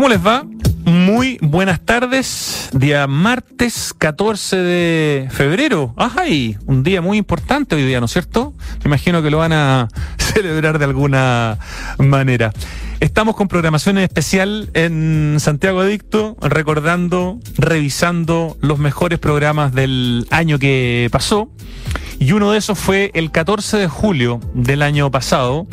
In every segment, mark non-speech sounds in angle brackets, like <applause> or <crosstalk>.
¿Cómo les va? Muy buenas tardes. Día martes 14 de febrero. ¡Ay! Un día muy importante hoy día, ¿no es cierto? Me imagino que lo van a <laughs> celebrar de alguna manera. Estamos con programación especial en Santiago Adicto, recordando, revisando los mejores programas del año que pasó. Y uno de esos fue el 14 de julio del año pasado,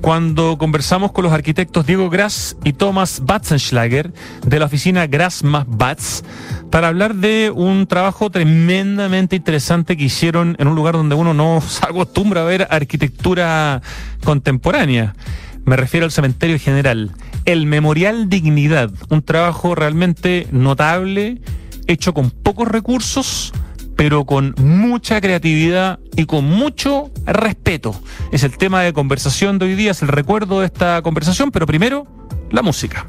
cuando conversamos con los arquitectos Diego Grass y Thomas Batzenschlager de la oficina Grass más Batz para hablar de un trabajo tremendamente interesante que hicieron en un lugar donde uno no <laughs> se acostumbra a ver arquitectura contemporánea. Me refiero al cementerio general. El Memorial Dignidad, un trabajo realmente notable, hecho con pocos recursos, pero con mucha creatividad y con mucho respeto. Es el tema de conversación de hoy día, es el recuerdo de esta conversación, pero primero, la música.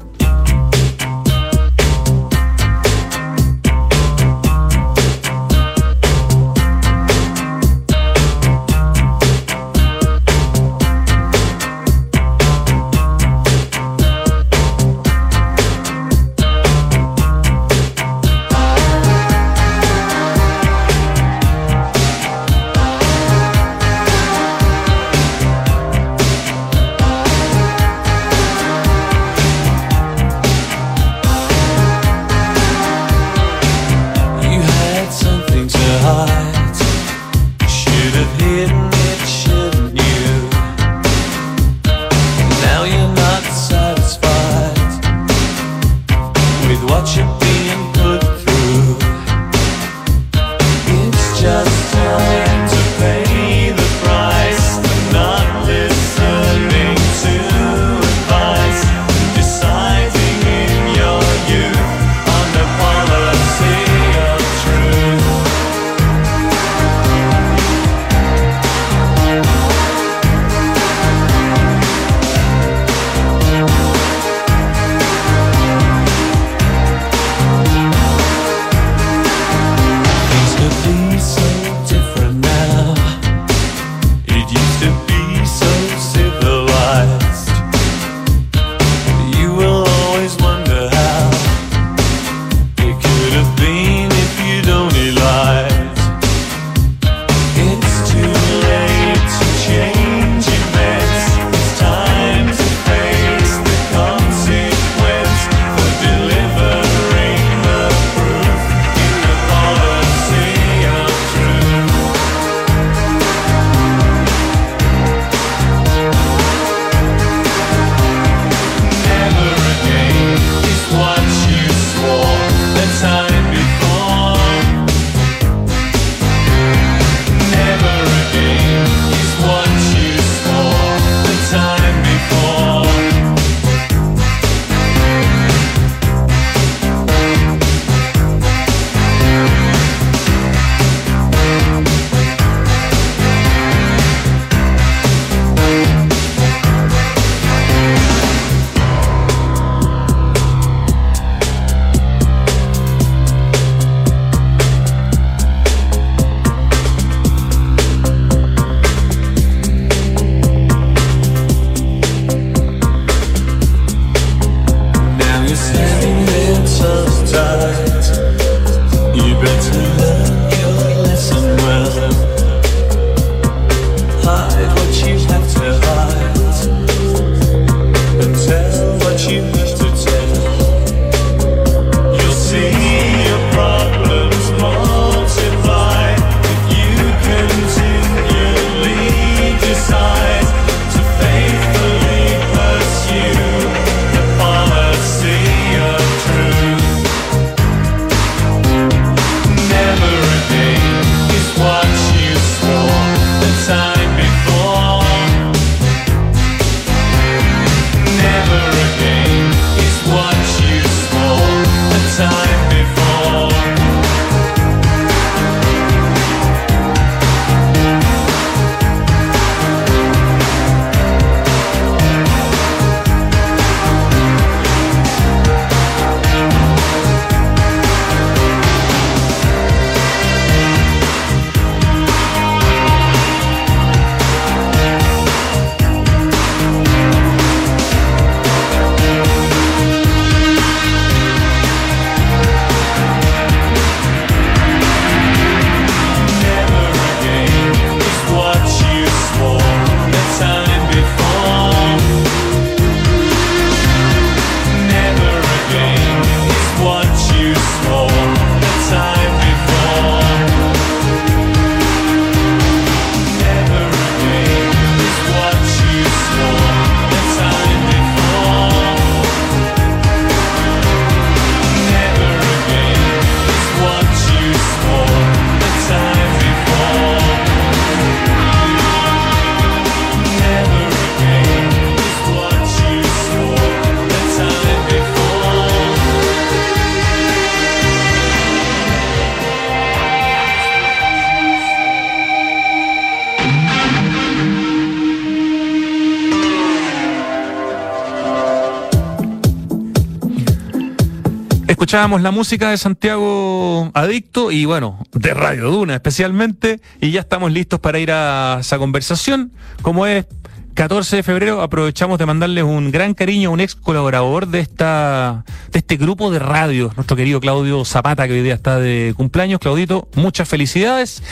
Escuchábamos la música de Santiago Adicto y bueno, de Radio Duna especialmente, y ya estamos listos para ir a esa conversación. Como es 14 de febrero, aprovechamos de mandarles un gran cariño a un ex colaborador de esta, de este grupo de radio, nuestro querido Claudio Zapata, que hoy día está de cumpleaños. Claudito, muchas felicidades.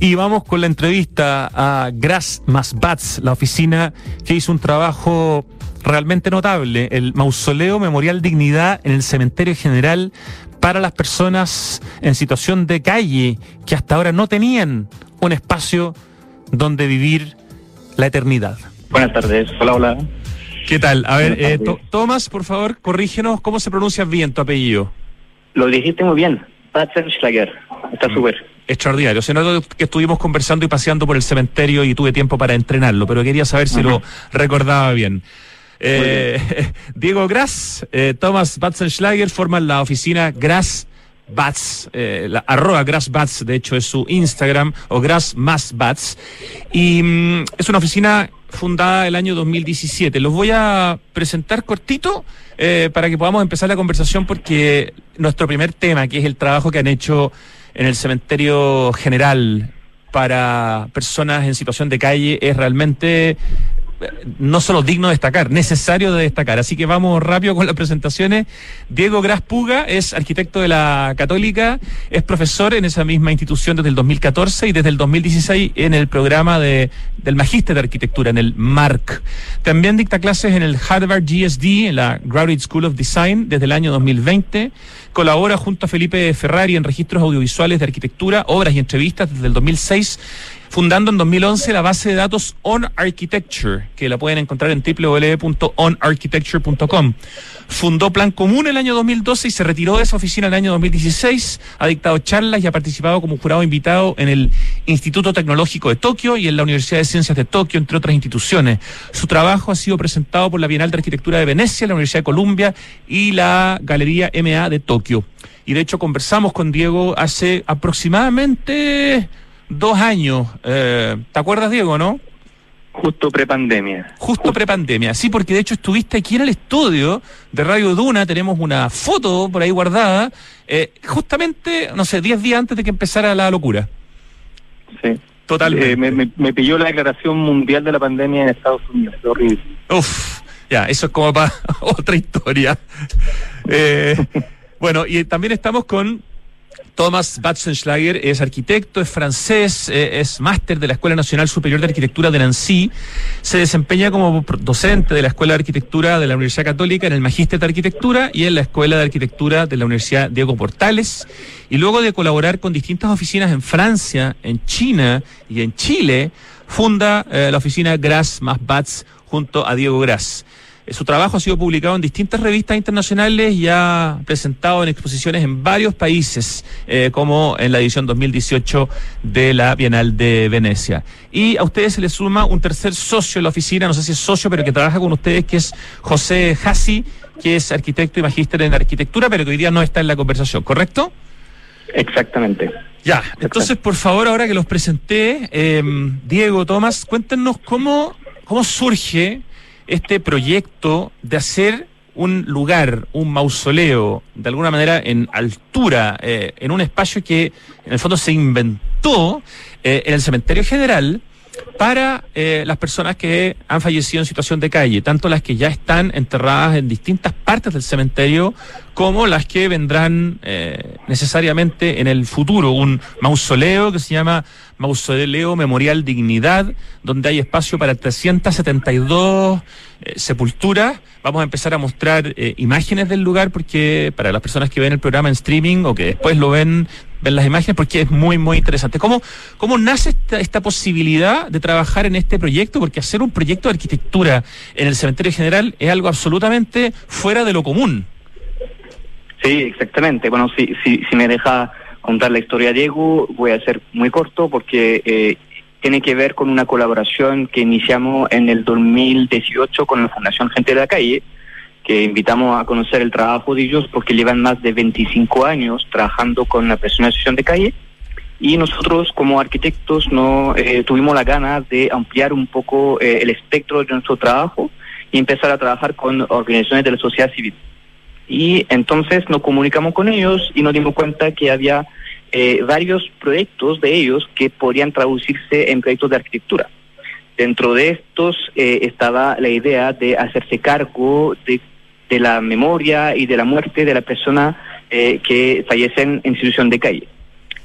Y vamos con la entrevista a Grass Más Bats, la oficina que hizo un trabajo realmente notable, el mausoleo Memorial Dignidad en el Cementerio General para las personas en situación de calle que hasta ahora no tenían un espacio donde vivir la eternidad. Buenas tardes, hola, hola. ¿Qué tal? A ver, eh, Tomás, por favor, corrígenos cómo se pronuncia bien tu apellido. Lo dijiste muy bien, Batzenschlager, está mm. súper. Extraordinario. Se notó que estuvimos conversando y paseando por el cementerio y tuve tiempo para entrenarlo, pero quería saber si lo recordaba bien. Eh, <laughs> Diego Grass, eh, Thomas Batzenschlager forman la oficina Grass Bats, eh, la arroba Grass Bats, de hecho es su Instagram, o Grass Más Bats, y mm, es una oficina fundada el año 2017. Los voy a presentar cortito eh, para que podamos empezar la conversación porque nuestro primer tema, que es el trabajo que han hecho en el cementerio general para personas en situación de calle, es realmente no solo digno de destacar, necesario de destacar. Así que vamos rápido con las presentaciones. Diego Graspuga es arquitecto de la Católica, es profesor en esa misma institución desde el 2014 y desde el 2016 en el programa de, del Magíster de Arquitectura, en el MARC. También dicta clases en el Harvard GSD, en la Graduate School of Design, desde el año 2020. Colabora junto a Felipe Ferrari en registros audiovisuales de arquitectura, obras y entrevistas desde el 2006 fundando en 2011 la base de datos On Architecture, que la pueden encontrar en www.onarchitecture.com. Fundó Plan Común el año 2012 y se retiró de esa oficina el año 2016. Ha dictado charlas y ha participado como jurado invitado en el Instituto Tecnológico de Tokio y en la Universidad de Ciencias de Tokio, entre otras instituciones. Su trabajo ha sido presentado por la Bienal de Arquitectura de Venecia, la Universidad de Columbia y la Galería MA de Tokio. Y de hecho conversamos con Diego hace aproximadamente dos años. Eh, ¿Te acuerdas, Diego, no? Justo prepandemia. Justo prepandemia, sí, porque de hecho estuviste aquí en el estudio de Radio Duna, tenemos una foto por ahí guardada, eh, justamente, no sé, diez días antes de que empezara la locura. Sí. Totalmente. Eh, me, pilló la declaración mundial de la pandemia en Estados Unidos, horrible. Uf, ya, eso es como para <laughs> otra historia. <laughs> bueno, y también estamos con Thomas Batzenschlager es arquitecto, es francés, eh, es máster de la Escuela Nacional Superior de Arquitectura de Nancy, se desempeña como docente de la Escuela de Arquitectura de la Universidad Católica en el Magíster de Arquitectura y en la Escuela de Arquitectura de la Universidad Diego Portales. Y luego de colaborar con distintas oficinas en Francia, en China y en Chile, funda eh, la oficina Gras más Bats junto a Diego Gras. Su trabajo ha sido publicado en distintas revistas internacionales y ha presentado en exposiciones en varios países, eh, como en la edición 2018 de la Bienal de Venecia. Y a ustedes se les suma un tercer socio en la oficina, no sé si es socio, pero que trabaja con ustedes, que es José Hassi, que es arquitecto y magíster en arquitectura, pero que hoy día no está en la conversación, ¿correcto? Exactamente. Ya, entonces por favor, ahora que los presenté, eh, Diego, Tomás, cuéntenos cómo, cómo surge este proyecto de hacer un lugar, un mausoleo, de alguna manera en altura, eh, en un espacio que en el fondo se inventó eh, en el cementerio general para eh, las personas que han fallecido en situación de calle, tanto las que ya están enterradas en distintas partes del cementerio como las que vendrán necesariamente en el futuro. Un mausoleo que se llama Mausoleo Memorial Dignidad, donde hay espacio para 372 eh, sepulturas. Vamos a empezar a mostrar eh, imágenes del lugar porque para las personas que ven el programa en streaming o que después lo ven, ven las imágenes porque es muy, muy interesante. ¿Cómo, cómo nace esta, esta posibilidad de trabajar en este proyecto? Porque hacer un proyecto de arquitectura en el cementerio general es algo absolutamente fuera de lo común. Sí, exactamente. Bueno, si, si, si me deja contar la historia Diego, voy a ser muy corto porque eh, tiene que ver con una colaboración que iniciamos en el 2018 con la Fundación Gente de la Calle, que invitamos a conocer el trabajo de ellos porque llevan más de 25 años trabajando con la persona de calle y nosotros como arquitectos no eh, tuvimos la gana de ampliar un poco eh, el espectro de nuestro trabajo y empezar a trabajar con organizaciones de la sociedad civil. Y entonces nos comunicamos con ellos y nos dimos cuenta que había eh, varios proyectos de ellos que podrían traducirse en proyectos de arquitectura. Dentro de estos eh, estaba la idea de hacerse cargo de, de, la memoria y de la muerte de la persona eh, que fallecen en situación de calle.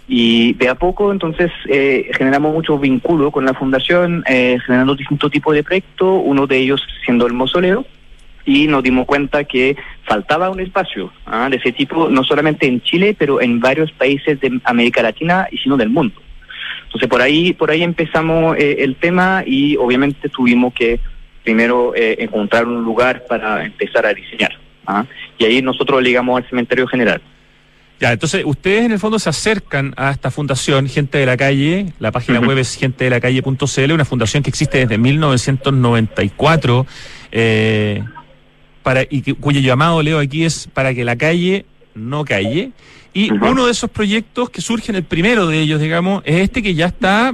Y de a poco entonces eh, generamos mucho vínculo con la fundación, eh, generando distintos tipos de proyectos, uno de ellos siendo el mausoleo, y nos dimos cuenta que faltaba un espacio ¿ah? de ese tipo, no solamente en Chile, pero en varios países de América Latina y sino del mundo. Entonces por ahí, por ahí empezamos eh, el tema y obviamente tuvimos que primero eh, encontrar un lugar para empezar a diseñar. ¿ah? Y ahí nosotros ligamos al cementerio general. Ya, entonces ustedes en el fondo se acercan a esta fundación, Gente de la Calle, la página web es gentedelacalle.cl, una fundación que existe desde 1994, eh, para, y que, cuyo llamado, leo aquí, es para que la calle no calle. Y uno de esos proyectos que surgen, el primero de ellos, digamos, es este que ya está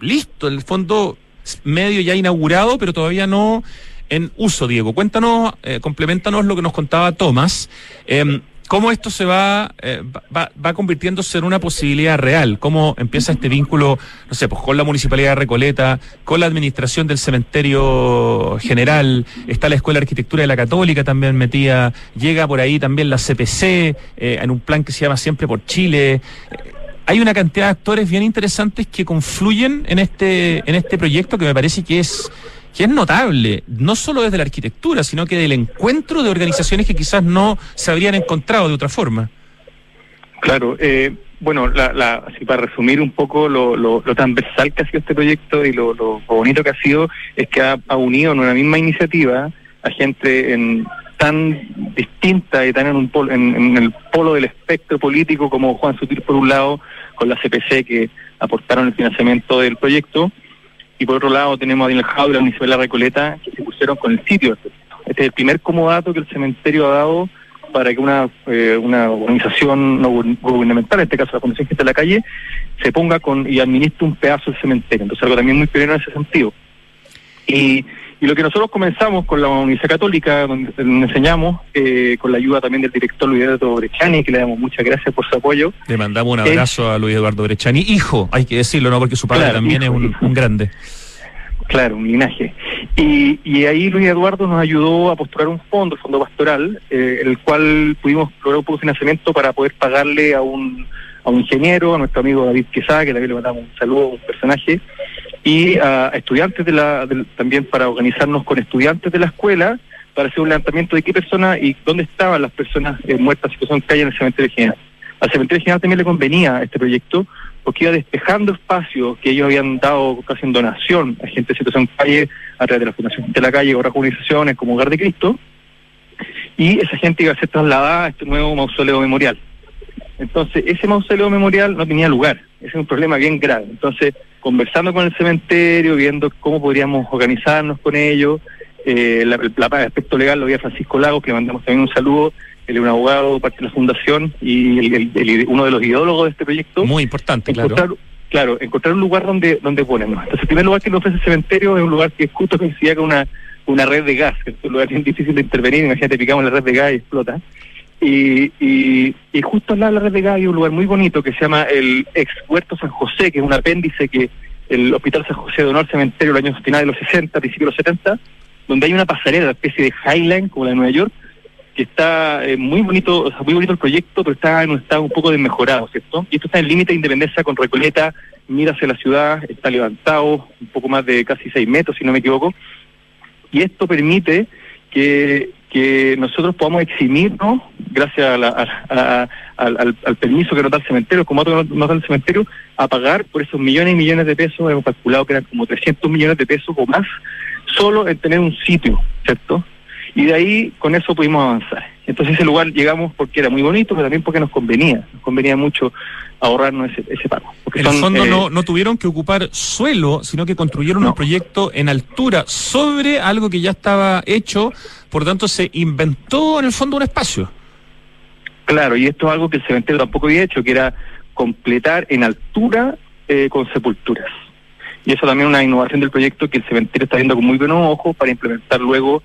listo, en el fondo medio ya inaugurado, pero todavía no en uso, Diego. Cuéntanos, eh, complementanos lo que nos contaba Tomás. Eh, ¿Cómo esto se va, eh, va, va, convirtiéndose en una posibilidad real? ¿Cómo empieza este vínculo, no sé, pues con la Municipalidad de Recoleta, con la administración del cementerio general, está la Escuela de Arquitectura de la Católica también metida, llega por ahí también la CPC, eh, en un plan que se llama Siempre por Chile. Hay una cantidad de actores bien interesantes que confluyen en este, en este proyecto que me parece que es que es notable, no solo desde la arquitectura, sino que del encuentro de organizaciones que quizás no se habrían encontrado de otra forma. Claro, eh, bueno, la, la, para resumir un poco lo, lo, lo, transversal que ha sido este proyecto y lo, lo bonito que ha sido es que ha, unido en una misma iniciativa a gente en, tan distinta y tan en, un polo, en, en, el polo del espectro político como Juan Sutil por un lado, con la CPC que aportaron el financiamiento del proyecto, y por otro lado tenemos a Daniel Jaula y Isabel Recoleta que se pusieron con el sitio. Este es el primer comodato que el cementerio ha dado para que una, eh, una organización no gubernamental, en este caso la Fundación Gente de la Calle, se ponga con y administre un pedazo del cementerio. Entonces algo también muy pionero en ese sentido. Y, y lo que nosotros comenzamos con la Universidad Católica, donde, donde enseñamos, eh, con la ayuda también del director Luis Eduardo Brechani, que le damos muchas gracias por su apoyo. Le mandamos un abrazo a Luis Eduardo Brechani, hijo, hay que decirlo, ¿no? Porque su padre claro, también hijo, es un, un grande. Claro, un linaje. Y, y ahí Luis Eduardo nos ayudó a postular un fondo, el Fondo Pastoral, eh, el cual pudimos lograr un poco de financiamiento para poder pagarle a un, a un ingeniero, a nuestro amigo David Quesada, que también le mandamos un saludo, un personaje, y a estudiantes de la, de, también para organizarnos con estudiantes de la escuela, para hacer un levantamiento de qué personas y dónde estaban las personas eh, muertas en situación de calle en el cementerio general. Al cementerio general también le convenía este proyecto porque iba despejando espacios que ellos habían dado casi en donación a gente de situación calle a través de la Fundación de la Calle, otras organizaciones como Hogar de Cristo, y esa gente iba a ser trasladada a este nuevo mausoleo memorial. Entonces, ese mausoleo memorial no tenía lugar, ese es un problema bien grave. Entonces, conversando con el cementerio, viendo cómo podríamos organizarnos con ellos, eh, la, la, el aspecto legal lo había Francisco Lagos, que le mandamos también un saludo, él es un abogado, parte de la fundación y el, el, el, uno de los ideólogos de este proyecto. Muy importante, encontrar, claro. Claro, encontrar un lugar donde donde ponernos. Entonces, el primer lugar que nos ofrece el cementerio es un lugar que justo coincidía con una, una red de gas, que es un lugar bien difícil de intervenir, imagínate, picamos la red de gas y explota. Y, y, y justo al lado de la red hay un lugar muy bonito que se llama el ex Huerto San José, que es un apéndice que el Hospital San José donó al cementerio en los años finales de los 60, principios de los 70, donde hay una pasarela, una especie de Highline, como la de Nueva York, que está eh, muy bonito, o sea, muy bonito el proyecto, pero está en un estado un poco desmejorado, ¿cierto? Y esto está en límite de independencia con Recoleta, mira hacia la ciudad, está levantado, un poco más de casi seis metros, si no me equivoco, y esto permite que, que nosotros podamos eximirnos, gracias a la, a, a, al, al, permiso que nos da el cementerio, como nos da el cementerio, a pagar por esos millones y millones de pesos, hemos calculado que eran como 300 millones de pesos o más, solo en tener un sitio, ¿cierto? Y de ahí con eso pudimos avanzar. Entonces ese lugar llegamos porque era muy bonito, pero también porque nos convenía, nos convenía mucho ahorrarnos ese, ese pago. Porque en el fondo eh, no, no tuvieron que ocupar suelo, sino que construyeron no. un proyecto en altura sobre algo que ya estaba hecho, por tanto se inventó en el fondo un espacio. Claro, y esto es algo que el cementerio tampoco había hecho, que era completar en altura eh, con sepulturas. Y eso también es una innovación del proyecto que el cementerio está viendo con muy buenos ojos para implementar luego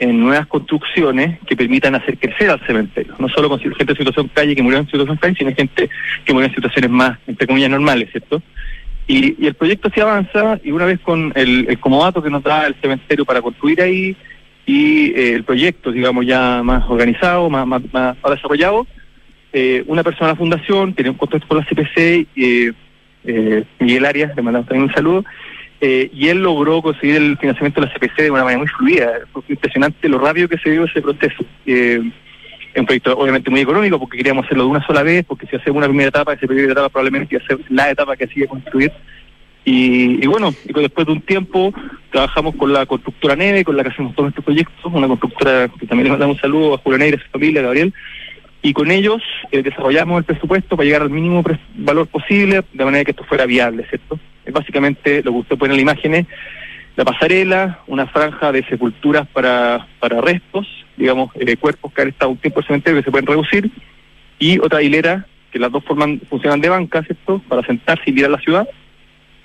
en nuevas construcciones que permitan hacer crecer al cementerio. No solo con gente en situación calle que murió en situación calle, sino gente que murió en situaciones más, entre comillas, normales, ¿cierto? Y, el proyecto se avanza y una vez con el, el comodato que nos da el cementerio para construir ahí y eh, el proyecto, digamos, ya más organizado, más, más, más desarrollado, eh, una persona de la fundación tiene un contacto con la CPC, eh, eh, Miguel Arias, le mandamos también un saludo, eh, y él logró conseguir el financiamiento de la CPC de una manera muy fluida. Fue impresionante lo rápido que se dio ese proceso. Eh, es un proyecto obviamente muy económico porque queríamos hacerlo de una sola vez, porque si hacemos una primera etapa, esa primera etapa probablemente iba a ser la etapa que sigue construir. Y, y, bueno, después de un tiempo trabajamos con la constructora Neve, con la que hacemos todos estos proyectos, una constructora que también le mandamos un saludo a Julio Neira, a su familia, a Gabriel, y con ellos eh, desarrollamos el presupuesto para llegar al mínimo valor posible, de manera que esto fuera viable, ¿cierto? Es básicamente lo que usted pone en la imagen, la pasarela, una franja de sepulturas para, para restos, digamos, eh, cuerpos que han estado un tiempo en el cementerio que se pueden reducir, y otra hilera, que las dos forman, funcionan de banca, ¿cierto?, para sentarse y mirar la ciudad,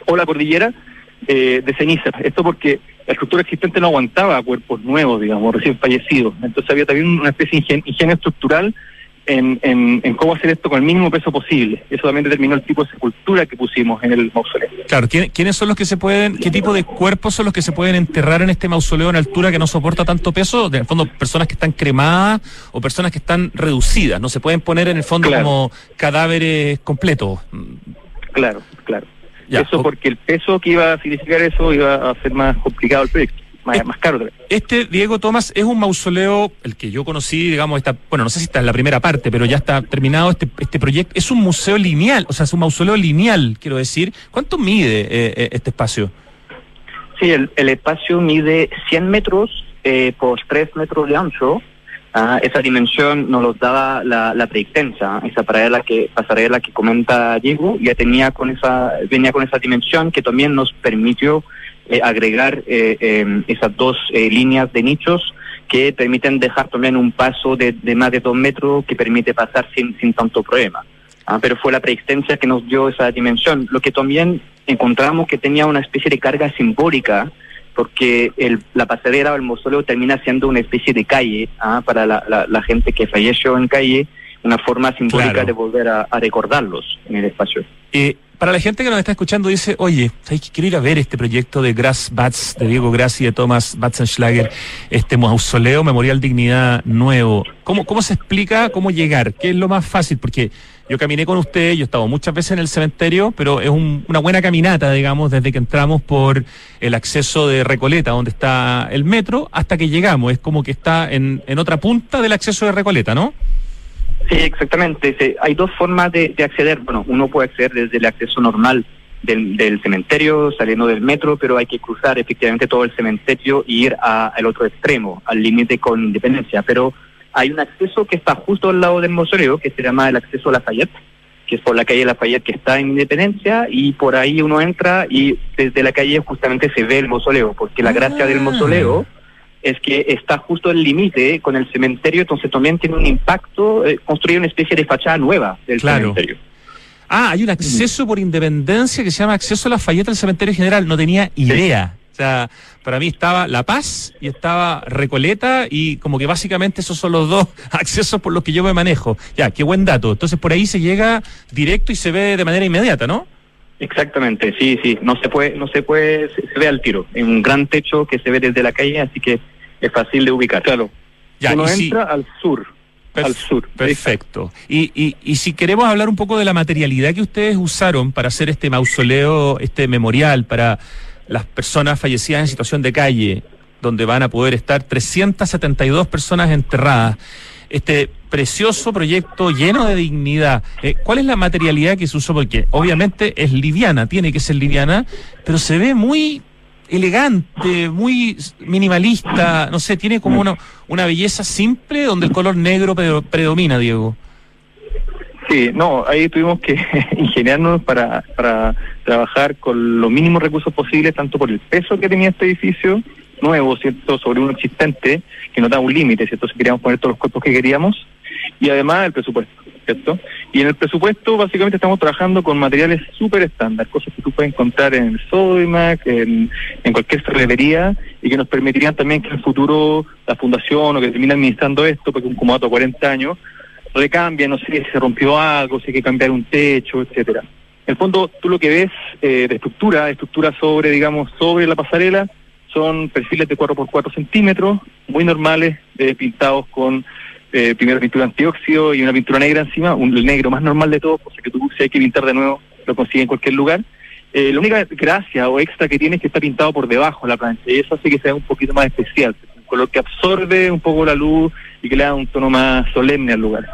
o la cordillera eh, de cenizas. Esto porque la estructura existente no aguantaba cuerpos nuevos, digamos, recién fallecidos. Entonces había también una especie de ingenio estructural en, en, cómo hacer esto con el mínimo peso posible. Eso también determinó el tipo de sepultura que pusimos en el mausoleo. Claro, ¿quiénes son los que se pueden, qué tipo de cuerpos son los que se pueden enterrar en este mausoleo en altura que no soporta tanto peso? En el fondo, personas que están cremadas o personas que están reducidas, no se pueden poner en el fondo como cadáveres completos. Claro, claro. eso porque el peso que iba a significar eso iba a hacer más complicado el proyecto más, caro. Este, Diego Tomás, es un mausoleo, el que yo conocí, digamos, está, bueno, no sé si está en la primera parte, pero ya está terminado este, este proyecto. Es un museo lineal, o sea, es un mausoleo lineal, quiero decir. ¿Cuánto mide eh, eh, este espacio? Sí, el, espacio mide 100 metros eh, por 3 metros de ancho. Ah, esa dimensión nos lo daba la, la preextensa, esa pasarela que, pasarela que comenta Diego, ya tenía con esa, venía con esa dimensión que también nos permitió eh, agregar eh, em, esas dos eh, líneas de nichos que permiten dejar también un paso de, más de dos metros que permite pasar sin, sin tanto problema. Ah, pero fue la preexistencia que nos dio esa dimensión. Lo que también encontramos que tenía una especie de carga simbólica porque el, la pasarela o el mausoleo termina siendo una especie de calle ah, para la, la, gente que falleció en calle, una forma simbólica de volver a, recordarlos en el espacio. Eh, para la gente que nos está escuchando dice, oye, quiero ir a ver este proyecto de Grass Bats, de Diego Grass y de Thomas Batzenschlager, este mausoleo Memorial Dignidad nuevo. ¿Cómo, ¿Cómo se explica cómo llegar? ¿Qué es lo más fácil? Porque yo caminé con usted, yo he estado muchas veces en el cementerio, pero es una buena caminata, digamos, desde que entramos por el acceso de Recoleta, donde está el metro, hasta que llegamos. Es como que está en, en otra punta del acceso de Recoleta, ¿no? Sí, exactamente. Hay dos formas de, acceder. Bueno, uno puede acceder desde el acceso normal del, cementerio, saliendo del metro, pero hay que cruzar efectivamente todo el cementerio e ir al otro extremo, al límite con Independencia. Pero hay un acceso que está justo al lado del mausoleo, que se llama el acceso a Lafayette, que es por la calle Lafayette que está en Independencia, y por ahí uno entra y desde la calle justamente se ve el mausoleo, porque la gracia del ah. mausoleo es que está justo el límite con el cementerio, entonces también tiene un impacto eh, construir una especie de fachada nueva del cementerio. Ah, hay un acceso por independencia que se llama acceso a la falleta del cementerio general. No tenía idea. O sea, para mí estaba La Paz y estaba Recoleta y como que básicamente esos son los dos <laughs> accesos por los que yo me manejo. Ya, qué buen dato. Entonces por ahí se llega directo y se ve de manera inmediata, ¿no? Exactamente, sí, sí. No se puede, no se puede, se, ve al tiro. En un gran techo que se ve desde la calle, así que es fácil de ubicar. Claro. Ya, Uno entra al sur. al sur. Perfecto. Y, y, y si queremos hablar un poco de la materialidad que ustedes usaron para hacer este mausoleo, este memorial para las personas fallecidas en situación de calle, donde van a poder estar 372 personas enterradas. Este precioso proyecto lleno de dignidad. Eh, ¿Cuál es la materialidad que se usó? Porque obviamente es liviana, tiene que ser liviana, pero se ve muy elegante, muy minimalista, no sé, tiene como una, una belleza simple donde el color negro predomina, Diego. Sí, no, ahí tuvimos que <laughs> ingeniarnos para, para trabajar con los mínimos recursos posibles, tanto por el peso que tenía este edificio nuevo, ¿cierto?, sobre uno existente, que no da un límite, ¿cierto?, si queríamos poner todos los cuerpos que queríamos, y además el presupuesto. ¿cierto? Y en el presupuesto básicamente estamos trabajando con materiales súper estándar, cosas que tú puedes encontrar en Sodimac, en, en cualquier ferretería, y que nos permitirían también que en el futuro la fundación o que termine administrando esto, porque un comodato a 40 años, recambia, no sé si se rompió algo, si hay que cambiar un techo, etcétera. En el fondo, tú lo que ves eh, de estructura, estructura sobre, digamos, sobre la pasarela, son perfiles de 4 por 4 centímetros, muy normales, eh, pintados con eh, primero pintura antióxido y una pintura negra encima, un, negro más normal de todo, cosa que tú si hay que pintar de nuevo, lo consigues en cualquier lugar. Eh, la única gracia o extra que tiene es que está pintado por debajo de la plancha y eso hace que sea un poquito más especial, un color que absorbe un poco la luz y que le da un tono más solemne al lugar.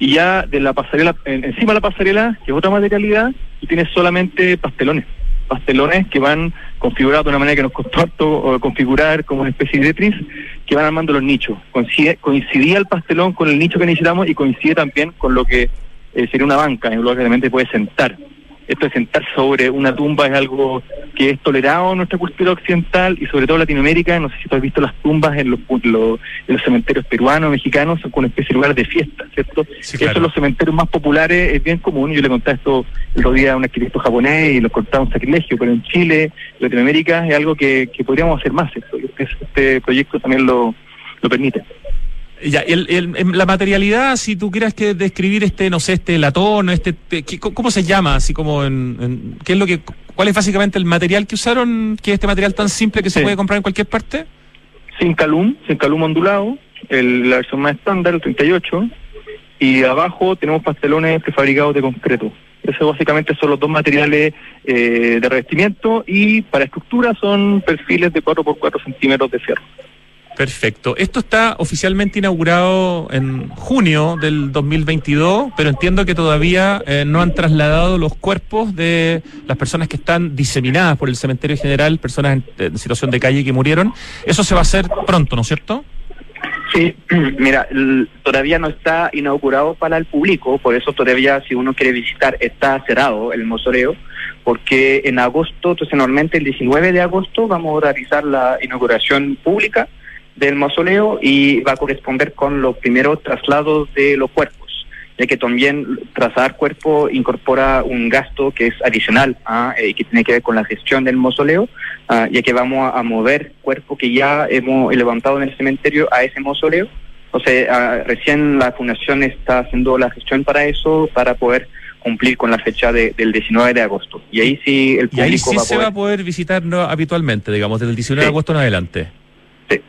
Y ya de la pasarela, encima de la pasarela, que es otra materialidad, tú tienes solamente pastelones pastelones que van configurados de una manera que nos costó harto configurar como una especie de Tetris, que van armando los nichos. Coincide, coincidía el pastelón con el nicho que necesitamos y coincide también con lo que eh, sería una banca, en lugar que realmente puede sentar esto de sentar sobre una tumba es algo que es tolerado en nuestra cultura occidental y sobre todo Latinoamérica. No sé si tú has visto las tumbas en los, en los cementerios peruanos, mexicanos, son como una especie de lugar de fiesta, ¿cierto? Sí, Eso en los cementerios más populares es bien común. Yo le conté esto el otro día a un arquitecto japonés y lo contaba un sacrilegio, pero en Chile, Latinoamérica, es algo que, que podríamos hacer más. ¿cierto? Este proyecto también lo, lo permite. Ya, el, el, la materialidad, si tú quieras que describir este, no sé, este latón, este, ¿cómo se llama? Así como en, ¿qué es lo que, cuál es básicamente el material que usaron, que es este material tan simple que se puede comprar en cualquier parte? Sin calum, sin calum ondulado, el, la versión más estándar, el 38, y abajo tenemos pastelones prefabricados de concreto. Eso básicamente son los dos materiales eh, de revestimiento y para estructura son perfiles de 4 por 4 centímetros de fierro. Perfecto. Esto está oficialmente inaugurado en junio del 2022, pero entiendo que todavía eh, no han trasladado los cuerpos de las personas que están diseminadas por el cementerio general, personas en, situación de calle que murieron. Eso se va a hacer pronto, ¿no es cierto? Sí, <clears throat> mira, todavía no está inaugurado para el público, por eso todavía si uno quiere visitar está cerrado el mausoleo, porque en agosto, entonces normalmente el 19 de agosto vamos a realizar la inauguración pública del mausoleo y va a corresponder con los primeros traslados de los cuerpos, ya que también trasladar cuerpo incorpora un gasto que es adicional ¿ah? y que tiene que ver con la gestión del mausoleo, ¿ah? ya que vamos a, mover cuerpo que ya hemos levantado en el cementerio a ese mausoleo. O sea, ah, recién la fundación está haciendo la gestión para eso, para poder cumplir con la fecha del 19 de agosto. Y ahí sí el público y ahí sí se va a poder visitar habitualmente, digamos, desde el 19 de agosto en adelante.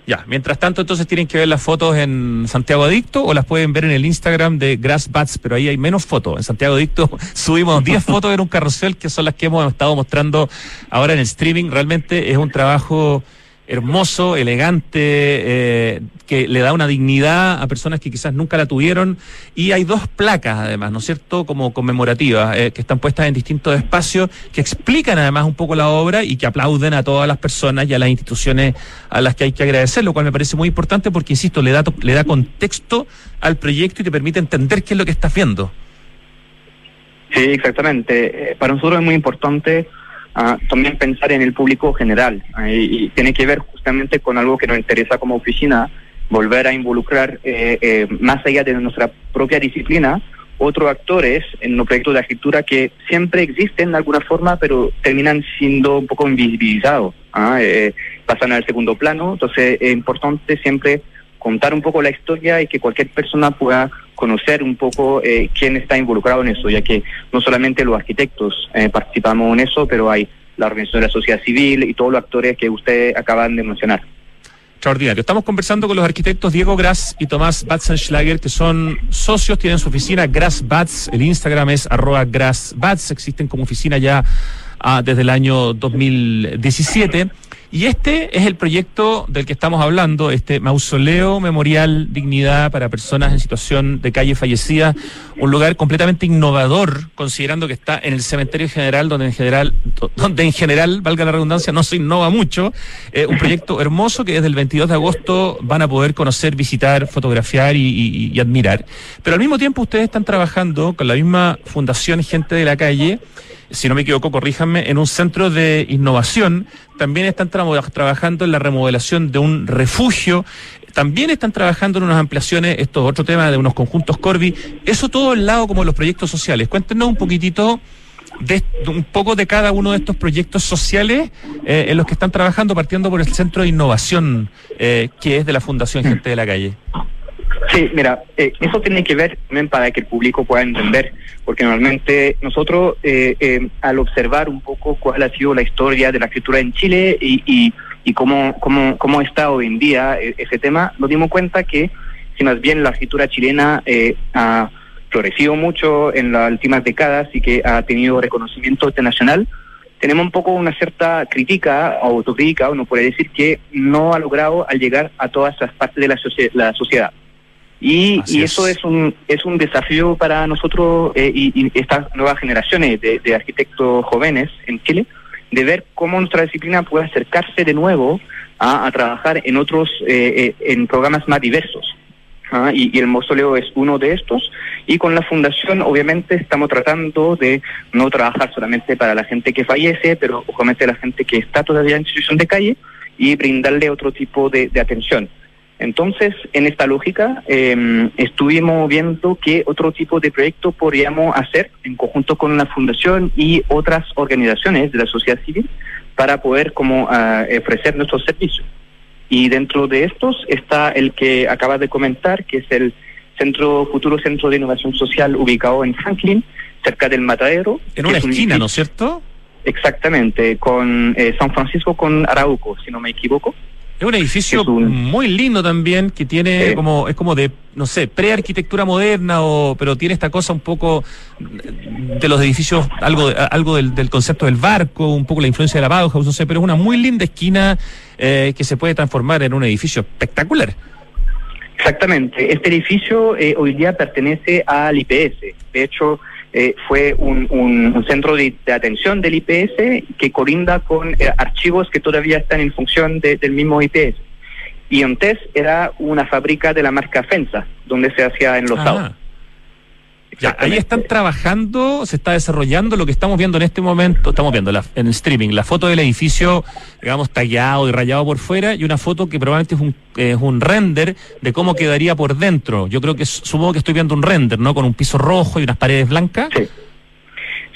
Ya, mientras tanto, entonces tienen que ver las fotos en Santiago Adicto o las pueden ver en el Instagram de Grass Bats, pero ahí hay menos fotos. En Santiago Adicto <laughs> subimos 10 fotos en un carrusel que son las que hemos estado mostrando ahora en el streaming. Realmente es un trabajo hermoso, elegante, eh, que le da una dignidad a personas que quizás nunca la tuvieron. Y hay dos placas, además, ¿no es cierto?, como conmemorativas, eh, que están puestas en distintos espacios, que explican además un poco la obra y que aplauden a todas las personas y a las instituciones a las que hay que agradecer, lo cual me parece muy importante porque, insisto, le da, le da contexto al proyecto y te permite entender qué es lo que estás viendo. Sí, exactamente. Eh, para nosotros es muy importante también pensar en el público general y tiene que ver justamente con algo que nos interesa como oficina, volver a involucrar eh, eh, más allá de nuestra propia disciplina otros actores en los proyectos de arquitectura que siempre existen de alguna forma, pero terminan siendo un poco invisibilizados, ¿ah? eh, pasan al segundo plano. Entonces es importante siempre contar un poco la historia y que cualquier persona pueda conocer un poco eh, quién está involucrado en eso, ya que no solamente los arquitectos eh, participamos en eso, pero hay la organización de la sociedad civil y todos los actores que usted acaban de mencionar. Extraordinario. Estamos conversando con los arquitectos Diego Grass y Tomás Batzenschlager, que son socios, tienen su oficina Grass Bats, el Instagram es arroba Grass Bats, existen como oficina ya ah, desde el año 2017. Y este es el proyecto del que estamos hablando, este mausoleo memorial dignidad para personas en situación de calle fallecida, un lugar completamente innovador, considerando que está en el cementerio general, donde en general, donde en general, valga la redundancia, no se innova mucho. Eh, un proyecto hermoso que desde el 22 de agosto van a poder conocer, visitar, fotografiar y, y admirar. Pero al mismo tiempo ustedes están trabajando con la misma fundación Gente de la Calle si no me equivoco, corríjanme, en un centro de innovación. También están trabajando en la remodelación de un refugio. también están trabajando en unas ampliaciones, esto es otro tema de unos conjuntos Corby, eso todo al lado como los proyectos sociales. Cuéntenos un poquitito de, un poco de cada uno de estos proyectos sociales eh, en los que están trabajando, partiendo por el Centro de Innovación, eh, que es de la Fundación Gente de la Calle. Sí, mira, eh, eso tiene que ver también para que el público pueda entender, porque normalmente nosotros al observar un poco cuál ha sido la historia de la escritura en Chile y, y, y cómo, cómo, cómo está hoy en día ese tema, nos dimos cuenta que si más bien la escritura chilena ha florecido mucho en las últimas décadas y que ha tenido reconocimiento internacional, tenemos un poco una cierta crítica o autocrítica, uno puede decir que no ha logrado al llegar a todas las partes de la, la sociedad. Y, y eso es. un es un desafío para nosotros eh, y, estas nuevas generaciones de, de, arquitectos jóvenes en Chile, de ver cómo nuestra disciplina puede acercarse de nuevo a, a trabajar en otros, eh, eh, en programas más diversos. ¿ah? y, el mausoleo es uno de estos. Y con la fundación, obviamente, estamos tratando de no trabajar solamente para la gente que fallece, pero obviamente la gente que está todavía en situación de calle y brindarle otro tipo de, atención. Entonces, en esta lógica, eh, estuvimos viendo qué otro tipo de proyecto podríamos hacer en conjunto con la fundación y otras organizaciones de la sociedad civil para poder como uh, ofrecer nuestros servicios. Y dentro de estos está el que acaba de comentar, que es el centro futuro centro de innovación social ubicado en Franklin, cerca del Matadero. En una esquina, ¿no es cierto? Exactamente, con eh, San Francisco con Arauco, si no me equivoco. Es un edificio muy lindo también, que tiene como, es como de, no sé, prearquitectura moderna, o, pero tiene esta cosa un poco de los edificios, algo, algo del, del concepto del barco, un poco la influencia de la Bauhaus, no sé, pero es una muy linda esquina eh, que se puede transformar en un edificio espectacular. Exactamente. Este edificio eh, hoy día pertenece al IPS. De hecho, eh, fue un, un, centro de, atención del IPS que colinda con eh, archivos que todavía están en función del mismo IPS. Y antes era una fábrica de la marca Fensa, donde se hacía en los ah. Ya, ahí están trabajando, se está desarrollando lo que estamos viendo en este momento, estamos viendo la, en el streaming, la foto del edificio, digamos, tallado y rayado por fuera, y una foto que probablemente es un, es un render de cómo quedaría por dentro. Yo creo que supongo que estoy viendo un render, ¿no? Con un piso rojo y unas paredes blancas. Sí.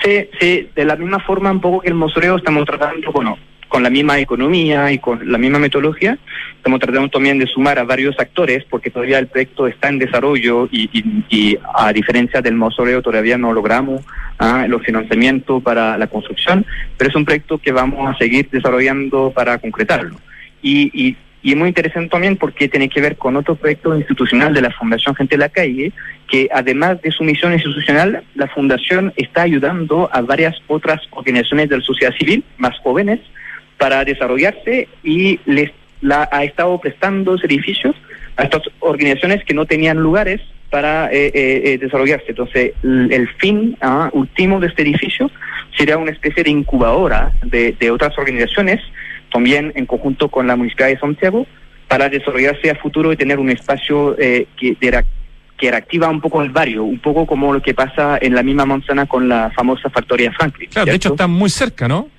Sí, sí, de la misma forma un poco que el mausoleo estamos tratando, bueno, con la misma economía y con la misma metodología. Estamos tratando también de sumar a varios actores porque todavía el proyecto está en desarrollo y, a diferencia del mausoleo todavía no logramos ah, los financiamientos para la construcción, pero es un proyecto que vamos a seguir desarrollando para concretarlo. Y, y es muy interesante también porque tiene que ver con otro proyecto institucional de la Fundación Gente de la Calle, que además de su misión institucional, la Fundación está ayudando a varias otras organizaciones de la sociedad civil más jóvenes para desarrollarse y les la, ha estado prestando servicios a estas organizaciones que no tenían lugares para eh, eh, eh desarrollarse. Entonces, el, fin ah, último de este edificio sería una especie de incubadora de, de otras organizaciones, también en conjunto con la Municipalidad de Santiago, para desarrollarse a futuro y tener un espacio eh, que, que reactiva un poco el barrio, un poco como lo que pasa en la misma manzana con la famosa factoría Franklin. Claro, de hecho está muy cerca, ¿no?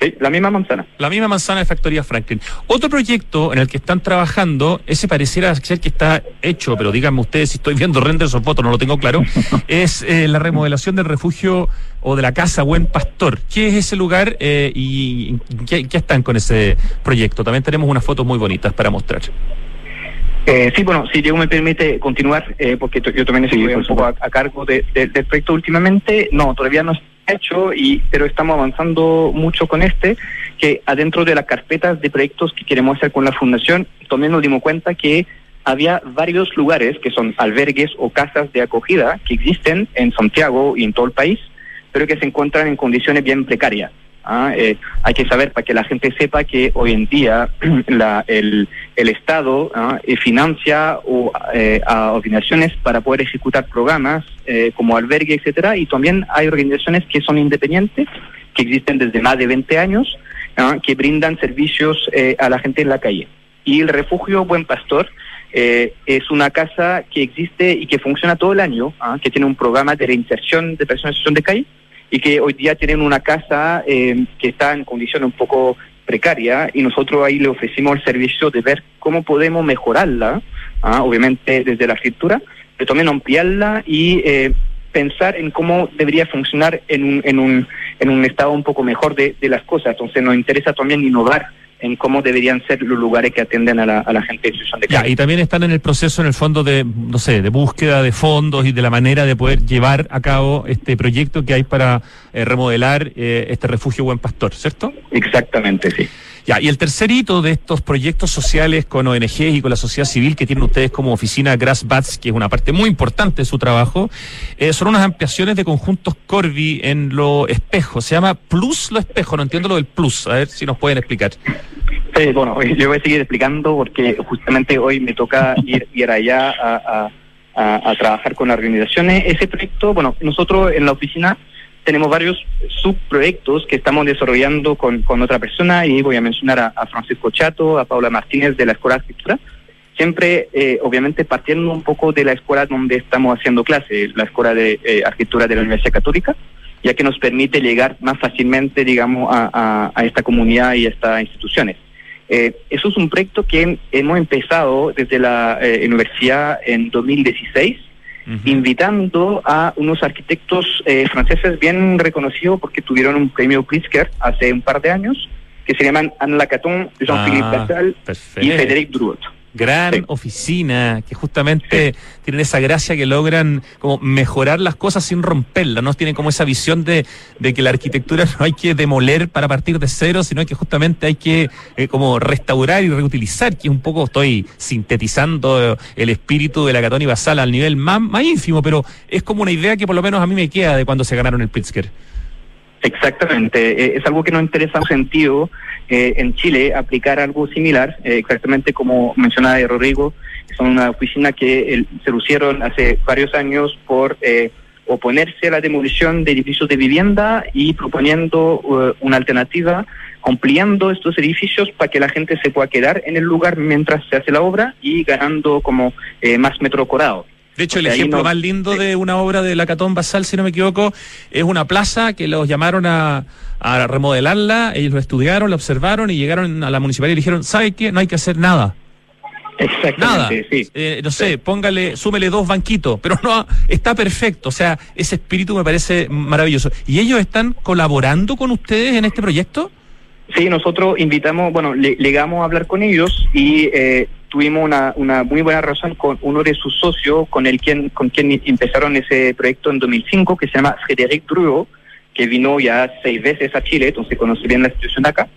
Sí, la misma manzana. La misma manzana de Factoría Franklin. Otro proyecto en el que están trabajando, ese pareciera ser que está hecho, pero díganme ustedes si estoy viendo renders o fotos, no lo tengo claro, <laughs> es eh, la remodelación del refugio o de la casa Buen Pastor. ¿Qué es ese lugar eh, y ¿qué, están con ese proyecto? También tenemos unas fotos muy bonitas para mostrar. Eh, sí, bueno, si Diego me permite continuar, porque yo también estoy un poco a, cargo del proyecto últimamente. No, todavía no hecho, y, pero estamos avanzando mucho con este, que adentro de las carpetas de proyectos que queremos hacer con la Fundación, también nos dimos cuenta que había varios lugares que son albergues o casas de acogida que existen en Santiago y en todo el país, pero que se encuentran en condiciones bien precarias. ¿Ah? Eh, hay que saber para que la gente sepa que hoy en día <clears throat> la, el, Estado ¿ah? eh, financia eh, a organizaciones para poder ejecutar programas como albergue, etcétera, y también hay organizaciones que son independientes, que existen desde más de 20 años, ¿ah? que brindan servicios a la gente en la calle. Y el refugio Buen Pastor es una casa que existe y que funciona todo el año, que tiene un programa de reinserción de personas en situación de calle y que hoy día tienen una casa eh, que está en condiciones un poco precaria y nosotros ahí le ofrecimos el servicio de ver cómo podemos mejorarla, ¿ah? obviamente desde la escritura, pero también ampliarla y eh, pensar en cómo debería funcionar en un, en un, en un estado un poco mejor de las cosas. Entonces nos interesa también innovar en cómo deberían ser los lugares que atienden a la, a la gente en situación de calle. y también están en el proceso, en el fondo, de, no sé, de búsqueda de fondos y de la manera de poder llevar a cabo este proyecto que hay para eh, remodelar eh, este refugio Buen Pastor, ¿cierto? Exactamente, sí. Ya, y el tercer hito de estos proyectos sociales con ONGs y con la sociedad civil que tienen ustedes como oficina Grassbats, que es una parte muy importante de su trabajo, eh, son unas ampliaciones de conjuntos Corby en lo espejo. Se llama Plus lo espejo, no entiendo lo del Plus. A ver si nos pueden explicar. Sí, bueno, <laughs> yo voy a seguir explicando porque justamente hoy me toca ir, allá a, a, trabajar con organizaciones. Ese proyecto, bueno, nosotros en la oficina tenemos varios subproyectos que estamos desarrollando con, con otra persona y voy a mencionar a, Francisco Chato, a Paula Martínez de la Escuela de Arquitectura, siempre eh, obviamente partiendo un poco de la escuela donde estamos haciendo clase, la Escuela de eh, Arquitectura de la Universidad Católica, ya que nos permite llegar más fácilmente, digamos, a, a, esta comunidad y a estas instituciones. Eh, eso es un proyecto que hemos empezado desde la universidad en 2016 invitando a unos arquitectos eh, franceses bien reconocidos porque tuvieron un premio Pritzker hace un par de años, que se llaman Anne Lacaton, Jean-Philippe ah, y Frédéric Drouot gran oficina, que justamente tienen esa gracia que logran como mejorar las cosas sin romperlas, ¿no? Tienen como esa visión de, de que la arquitectura no hay que demoler para partir de cero, sino que justamente hay que eh, como restaurar y reutilizar, que un poco estoy sintetizando el espíritu de la Catón y Basal al nivel más, más ínfimo, pero es como una idea que por lo menos a mí me queda de cuando se ganaron el Pritzker. Exactamente, eh, es algo que nos interesa un sentido eh, en Chile aplicar algo similar, eh, exactamente como mencionaba Rodrigo, son una oficina que se lucieron hace varios años por oponerse a la demolición de edificios de vivienda y proponiendo una alternativa, ampliando estos edificios para que la gente se pueda quedar en el lugar mientras se hace la obra y ganando como más metro cuadrado. De hecho, el ejemplo más lindo de una obra de la Catón Basal, si no me equivoco, es una plaza que los llamaron a, remodelarla, ellos lo estudiaron, lo observaron y llegaron a la municipalidad y dijeron, ¿sabe qué? No hay que hacer nada. Exactamente, Nada. sí. Eh, no sé, póngale, súmele dos banquitos, pero no, está perfecto. O sea, ese espíritu me parece maravilloso. ¿Y ellos están colaborando con ustedes en este proyecto? Sí, nosotros invitamos, bueno, le, llegamos a hablar con ellos y eh, tuvimos una, una muy buena relación con uno de sus socios, con el quien, con quien empezaron ese proyecto en 2005, que se llama Frédéric Drouot, que vino ya seis veces a Chile, entonces conoce bien la institución de acá,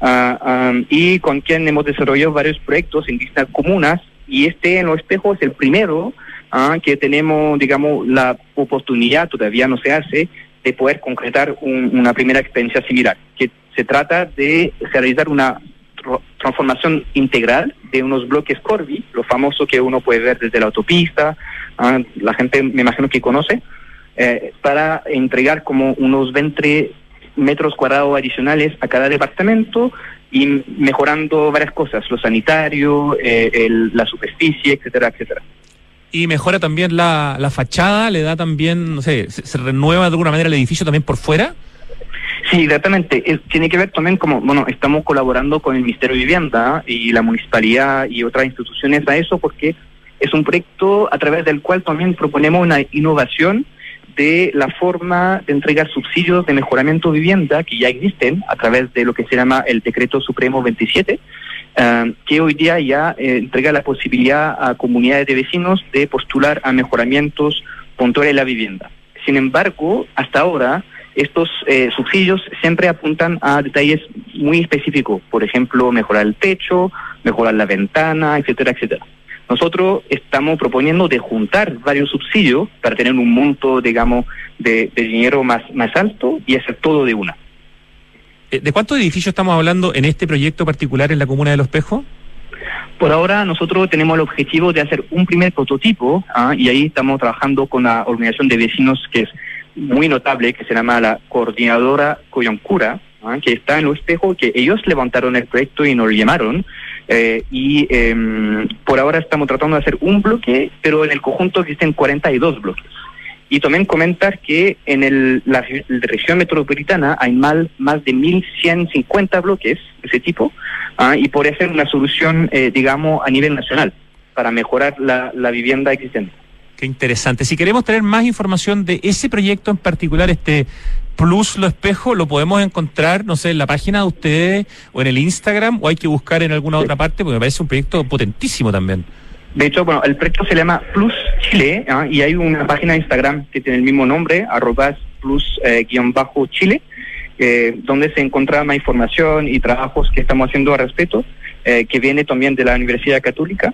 uh, y con quien hemos desarrollado varios proyectos en distintas comunas, y este en los espejos es el primero uh, que tenemos, digamos, la oportunidad, todavía no se hace, de poder concretar un, una primera experiencia similar, que se trata de realizar una transformación integral de unos bloques Corby, lo famoso que uno puede ver desde la autopista, ah, la gente me imagino que conoce, eh, para entregar como unos 20 metros cuadrados adicionales a cada departamento y mejorando varias cosas, lo sanitario, eh, la superficie, etcétera, etcétera. Y mejora también la, la fachada, le da también, no sé, se renueva de alguna manera el edificio también por fuera. Sí, exactamente. tiene que ver también como, bueno, estamos colaborando con el Ministerio de Vivienda y la Municipalidad y otras instituciones a eso porque es un proyecto a través del cual también proponemos una innovación de la forma de entregar subsidios de mejoramiento de vivienda que ya existen a través de lo que se llama el Decreto Supremo 27, eh, que hoy día ya eh, entrega la posibilidad a comunidades de vecinos de postular a mejoramientos puntuales de la vivienda. Sin embargo, hasta ahora, estos eh, subsidios siempre apuntan a detalles muy específicos, por ejemplo, mejorar el techo, mejorar la ventana, etcétera, etcétera. Nosotros estamos proponiendo de juntar varios subsidios para tener un monto, digamos, de, dinero más, más alto y hacer todo de una. Eh, ¿De cuántos edificios estamos hablando en este proyecto particular en la comuna de Los Pejos? Por ahora nosotros tenemos el objetivo de hacer un primer prototipo ¿ah? y ahí estamos trabajando con la organización de vecinos que es muy notable que se llama la Coordinadora Coyoncura, ¿ah? que está en los espejos, que ellos levantaron el proyecto y nos llamaron. Eh, y em, por ahora estamos tratando de hacer un bloque, pero en el conjunto existen 42 bloques. Y también comentar que en el, la, región metropolitana hay mal, más de 1.150 bloques de ese tipo ¿ah? y podría ser una solución, eh, digamos, a nivel nacional para mejorar la, la vivienda existente. Qué interesante. Si queremos tener más información de ese proyecto en particular, este Plus Lo Espejo, ¿lo podemos encontrar, no sé, en la página de ustedes o en el Instagram o hay que buscar en alguna otra parte? Porque me parece un proyecto potentísimo también. De hecho, bueno, el proyecto se llama Plus Chile ¿ah? y hay una página de Instagram que tiene el mismo nombre, arroba plus-chile, eh, eh, donde se encuentra más información y trabajos que estamos haciendo al respecto, eh, que viene también de la Universidad Católica,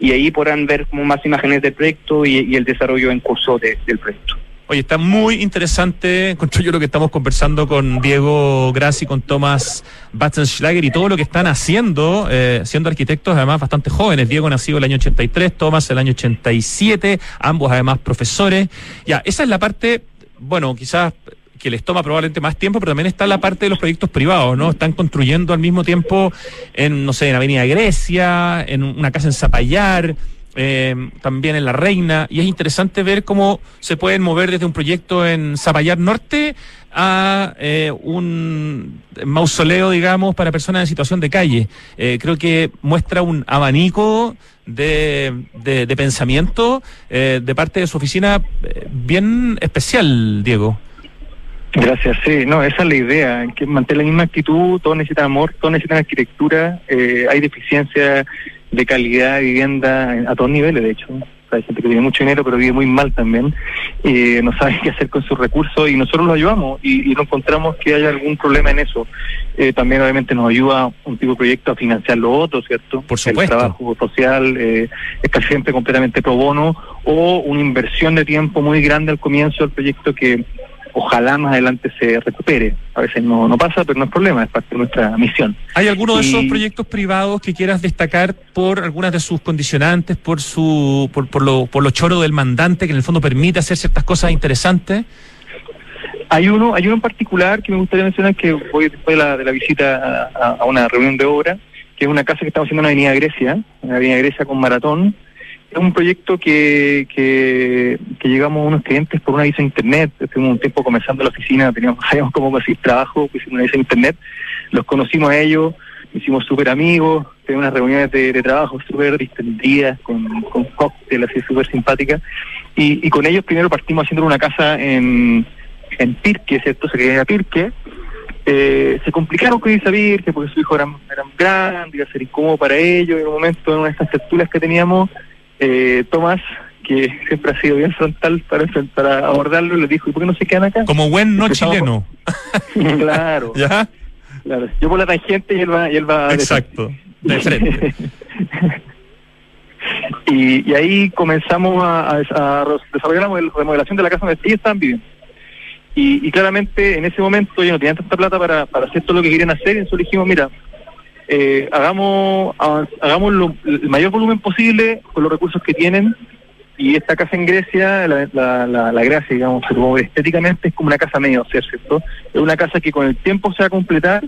y ahí podrán ver como más imágenes del proyecto y, el desarrollo en curso del proyecto. Oye, está muy interesante, encontré yo lo que estamos conversando con Diego Grassi, con Tomás Batzenschlager y todo lo que están haciendo, eh, siendo arquitectos además bastante jóvenes. Diego nació el año 83, Tomás el año 87, ambos además profesores. Ya, esa es la parte, bueno, quizás que les toma probablemente más tiempo, pero también está la parte de los proyectos privados, ¿no? Están construyendo al mismo tiempo en, no sé, en Avenida Grecia, en una casa en Zapallar, eh, también en La Reina, y es interesante ver cómo se pueden mover desde un proyecto en Zapallar Norte a eh, un mausoleo, digamos, para personas en situación de calle. Eh, creo que muestra un abanico de, de, pensamiento de parte de su oficina bien especial, Diego. Gracias, sí, no, esa es la idea, que mantener la misma actitud, todos necesitan amor, todos necesitan arquitectura, hay deficiencia de calidad de vivienda a todos niveles, de hecho. hay gente que tiene mucho dinero pero vive muy mal también, eh, no sabe qué hacer con sus recursos y nosotros lo ayudamos y, no encontramos que haya algún problema en eso. Eh, también obviamente nos ayuda un tipo de proyecto a financiar lo otro, ¿cierto? Por supuesto. El trabajo social eh, es casi siempre completamente pro bono o una inversión de tiempo muy grande al comienzo del proyecto que ojalá más adelante se recupere. A veces no, no pasa, pero no es problema, es parte de nuestra misión. ¿Hay alguno de esos proyectos privados que quieras destacar por algunas de sus condicionantes, por su por, por, lo, por lo choro del mandante, que en el fondo permite hacer ciertas cosas interesantes? Hay uno, hay uno en particular que me gustaría mencionar que voy después de la, de la visita a, a, una reunión de obra, que es una casa que estamos haciendo en la Avenida Grecia, en la Avenida Grecia con Maratón, es un proyecto que, que, llegamos a unos clientes por una visa internet. Estuvimos un tiempo comenzando la oficina, teníamos, <laughs> sabíamos cómo conseguir trabajo, pusimos una visa internet. Los conocimos a ellos, hicimos súper amigos, tuvimos unas reuniones de, trabajo súper distendidas, con, con cóctel así súper simpática Y, y con ellos primero partimos haciendo una casa en, en Pirque, ¿cierto? Se quería Pirque. Eh, se complicaron con irse a Pirque porque su hijo era, era grande, iba a ser incómodo para ellos. En un momento, en una de estas tertulias que teníamos, eh, Tomás, que siempre ha sido bien frontal para, para abordarlo, le dijo, ¿y por qué no se quedan acá? Como buen no chileno. <laughs> claro. <laughs> ¿Ya? Claro. Yo por la tangente y él va, y él va Exacto, de frente. <laughs> y, y, ahí comenzamos a, a, desarrollar la remodelación de la casa donde ellos estaban viviendo. Y, y, claramente en ese momento yo no tenían tanta plata para, para hacer todo lo que querían hacer, y entonces dijimos, mira, eh, hagamos, hagamos el mayor volumen posible con los recursos que tienen. Y esta casa en Grecia, la, la, Gracia, digamos, estéticamente es como una casa medio ¿cierto? Es una casa que con el tiempo se va a completar,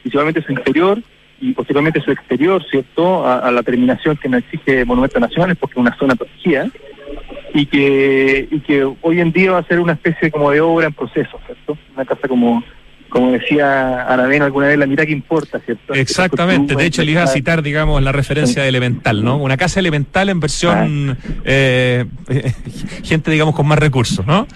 principalmente su interior y posteriormente su exterior, ¿cierto? A, la terminación que nos exige Monumentos Nacionales, porque es una zona protegida, y que, y que hoy en día va a ser una especie como de obra en proceso, ¿cierto? Una casa como como decía Aravena alguna vez, la mitad que importa, ¿cierto? Exactamente, de hecho le iba a citar, digamos, la referencia de Elemental, ¿no? Una casa elemental en versión eh, <laughs> gente, digamos, con más recursos, ¿no?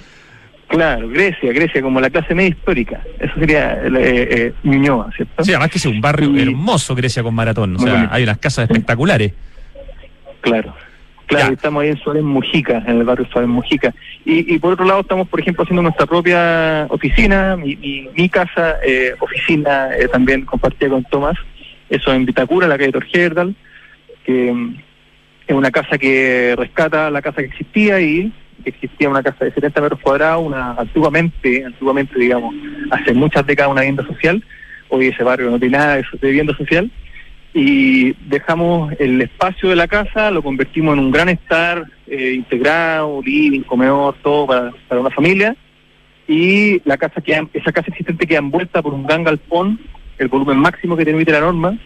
Claro, Grecia, Grecia como la clase media histórica. Eso sería eh, eh Ñuñoa, ¿cierto? Sí, además que es un barrio hermoso Grecia con maratón. O sea, hay unas casas espectaculares. Claro. Claro, estamos ahí en Suárez Mujica, en el barrio Suárez Mujica. Y, y por otro lado estamos, por ejemplo, haciendo nuestra propia oficina, mi, mi, casa, eh, oficina eh, también compartida con Tomás, eso en Vitacura, la calle Torgerdal, que mm, es una casa que rescata la casa que existía y que existía una casa de 70 metros cuadrados, una antiguamente, antiguamente digamos, hace muchas décadas una vivienda social, hoy ese barrio no tiene nada de, de vivienda social, y dejamos el espacio de la casa, lo convertimos en un gran estar eh, integrado, living, comedor, todo para, para, una familia. Y la casa que esa casa existente queda envuelta por un gran galpón, el volumen máximo que permite la norma,